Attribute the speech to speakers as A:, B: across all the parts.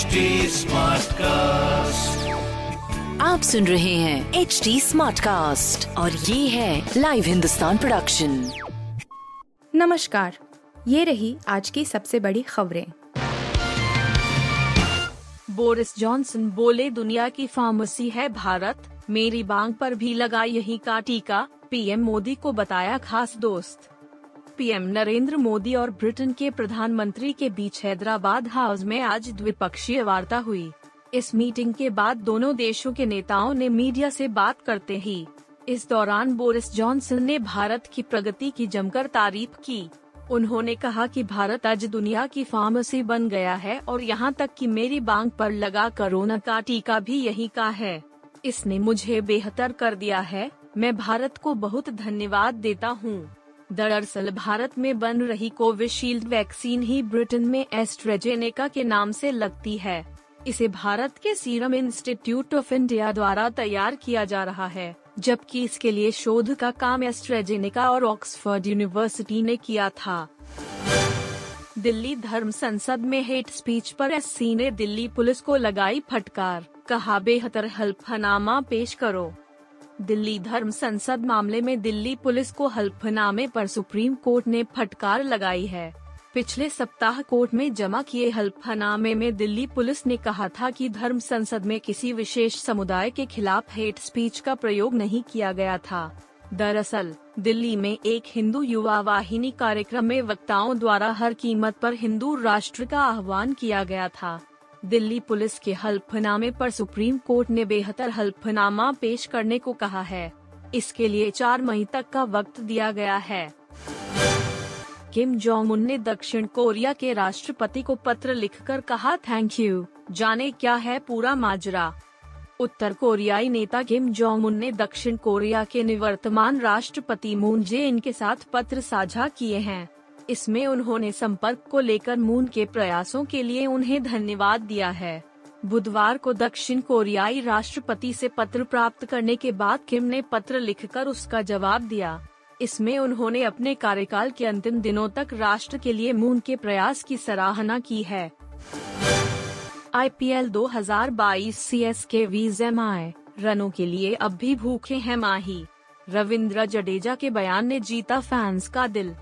A: HD cast
B: आप सुन रहे हैं एच डी स्मार्ट कास्ट और ये है लाइव हिंदुस्तान प्रोडक्शन
C: नमस्कार ये रही आज की सबसे बड़ी खबरें।
D: बोरिस जॉनसन बोले दुनिया की फार्मेसी है भारत। मेरी बांग पर भी लगा यही का टीका पीएम मोदी को बताया खास दोस्त। पीएम नरेंद्र मोदी और ब्रिटेन के प्रधानमंत्री के बीच हैदराबाद हाउस में आज द्विपक्षीय वार्ता हुई। इस मीटिंग के बाद दोनों देशों के नेताओं ने मीडिया से बात करते ही, इस दौरान बोरिस जॉनसन ने भारत की प्रगति की जमकर तारीफ़ की। उन्होंने कहा कि भारत आज दुनिया की फार्मेसी बन गया है और यहाँ तक कि मेरी बांग पर लगा कोरोना का टीका भी यही का है। इसने मुझे बेहतर कर दिया है। मैं भारत को बहुत धन्यवाद देता हूँ। दरअसल, भारत में बन रही कोविशील्ड वैक्सीन ही ब्रिटेन में एस्ट्रेजेनेका के नाम से लगती है। इसे भारत के सीरम इंस्टीट्यूट ऑफ़ इंडिया द्वारा तैयार किया जा रहा है, जबकि इसके लिए शोध का काम एस्ट्रेजेनेका और ऑक्सफोर्ड यूनिवर्सिटी ने किया था। दिल्ली धर्म संसद में हेट स्पीच पर एससी ने दिल्ली पुलिस को लगाई फटकार, कहा, बेहतर हल्फनामा पेश करो। दिल्ली धर्म संसद मामले में दिल्ली पुलिस को हल्फनामे पर सुप्रीम कोर्ट ने फटकार लगाई है। पिछले सप्ताह कोर्ट में जमा किए हल्फनामे में दिल्ली पुलिस ने कहा था कि धर्म संसद में किसी विशेष समुदाय के खिलाफ हेट स्पीच का प्रयोग नहीं किया गया था। दरअसल, दिल्ली में एक हिंदू युवा वाहिनी कार्यक्रम में वक्ताओं द्वारा हर कीमत पर हिंदू राष्ट्र का आह्वान किया गया था। दिल्ली पुलिस के हल्फनामे पर सुप्रीम कोर्ट ने बेहतर हल्फनामा पेश करने को कहा है। इसके लिए चार मई तक का वक्त दिया गया है। किम जोंग उन ने दक्षिण कोरिया के राष्ट्रपति को पत्र लिखकर कहा, थैंक यू। जाने क्या है पूरा माजरा? उत्तर कोरियाई नेता किम जोंग उन ने दक्षिण कोरिया के निवर्तमान राष्ट्रपति मून जे इनके साथ पत्र साझा किए हैं। इसमें उन्होंने संपर्क को लेकर मून के प्रयासों के लिए उन्हें धन्यवाद दिया है। बुधवार को दक्षिण कोरियाई राष्ट्रपति से पत्र प्राप्त करने के बाद किम ने पत्र लिखकर उसका जवाब दिया। इसमें उन्होंने अपने कार्यकाल के अंतिम दिनों तक राष्ट्र के लिए मून के प्रयास की सराहना की है। आईपीएल 2022 सीएसके वीजेमाए रनों के लिए अब भी भूखे हैं माही। रविंद्र जडेजा के बयान ने जीता फैंस का दिल।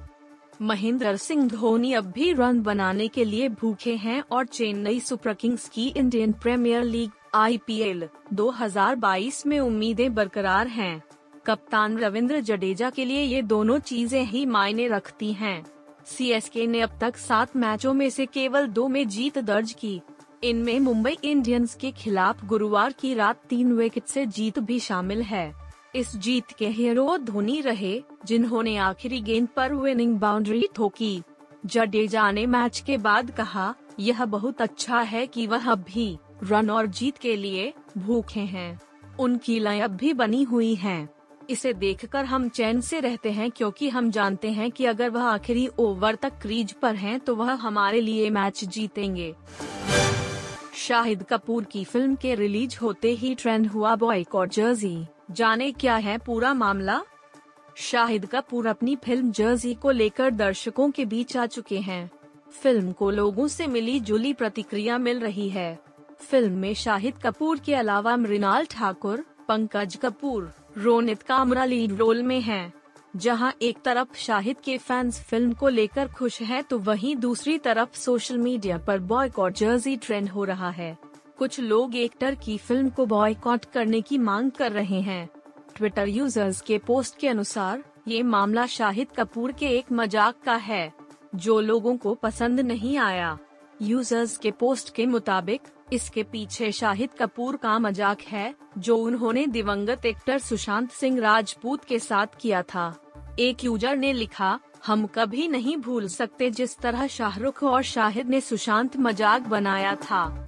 D: महेंद्र सिंह धोनी अब भी रन बनाने के लिए भूखे हैं और चेन्नई सुपर किंग्स की इंडियन प्रीमियर लीग, आईपीएल 2022 में उम्मीदें बरकरार हैं। कप्तान रविंद्र जडेजा के लिए ये दोनों चीज़ें ही मायने रखती हैं। सीएसके ने अब तक सात मैचों में से केवल दो में जीत दर्ज की। इनमें मुंबई इंडियंस के खिलाफ गुरुवार की रात तीन विकेट से जीत भी शामिल है। इस जीत के हीरो धोनी रहे, जिन्होंने आखिरी गेंद पर विनिंग बाउंड्री ठोकी। जडेजा ने मैच के बाद कहा, यह बहुत अच्छा है कि वह अब भी रन और जीत के लिए भूखे हैं। उनकी लय अब भी बनी हुई है। इसे देखकर हम चैन से रहते हैं क्योंकि हम जानते हैं कि अगर वह आखिरी ओवर तक क्रीज पर हैं तो वह हमारे लिए मैच जीतेंगे। शाहिद कपूर की फ़िल्म के रिलीज़ होते ही ट्रेंड हुआ बॉयकॉट जर्सी जाने क्या है पूरा मामला? शाहिद कपूर अपनी फ़िल्म जर्जी को लेकर दर्शकों के बीच आ चुके हैं। फ़िल्म को लोगों से मिली जुली प्रतिक्रिया मिल रही है। फ़िल्म में शाहिद कपूर के अलावा मृणाल ठाकुर, पंकज कपूर, रोनित कामरा लीड रोल में हैं। जहाँ एक तरफ़ शाहिद के फैंस फ़िल्म को लेकर खुश हैं तो वहीं दूसरी तरफ़ सोशल मीडिया पर बॉयकॉट जर्सी ट्रेंड हो रहा है। कुछ लोग एक्टर की फ़िल्म को बॉयकॉट करने की मांग कर रहे हैं। ट्विटर यूज़र्स के पोस्ट के अनुसार, ये मामला शाहिद कपूर के एक मज़ाक का है, जो लोगों को पसंद नहीं आया। यूज़र्स के पोस्ट के मुताबिक, इसके पीछे शाहिद कपूर का मज़ाक है, जो उन्होंने दिवंगत एक्टर सुशांत सिंह राजपूत के साथ किया था। एक यूज़र ने लिखा, हम कभी नहीं भूल सकते जिस तरह शाहरुख और शाहिद ने सुशांत मज़ाक बनाया था।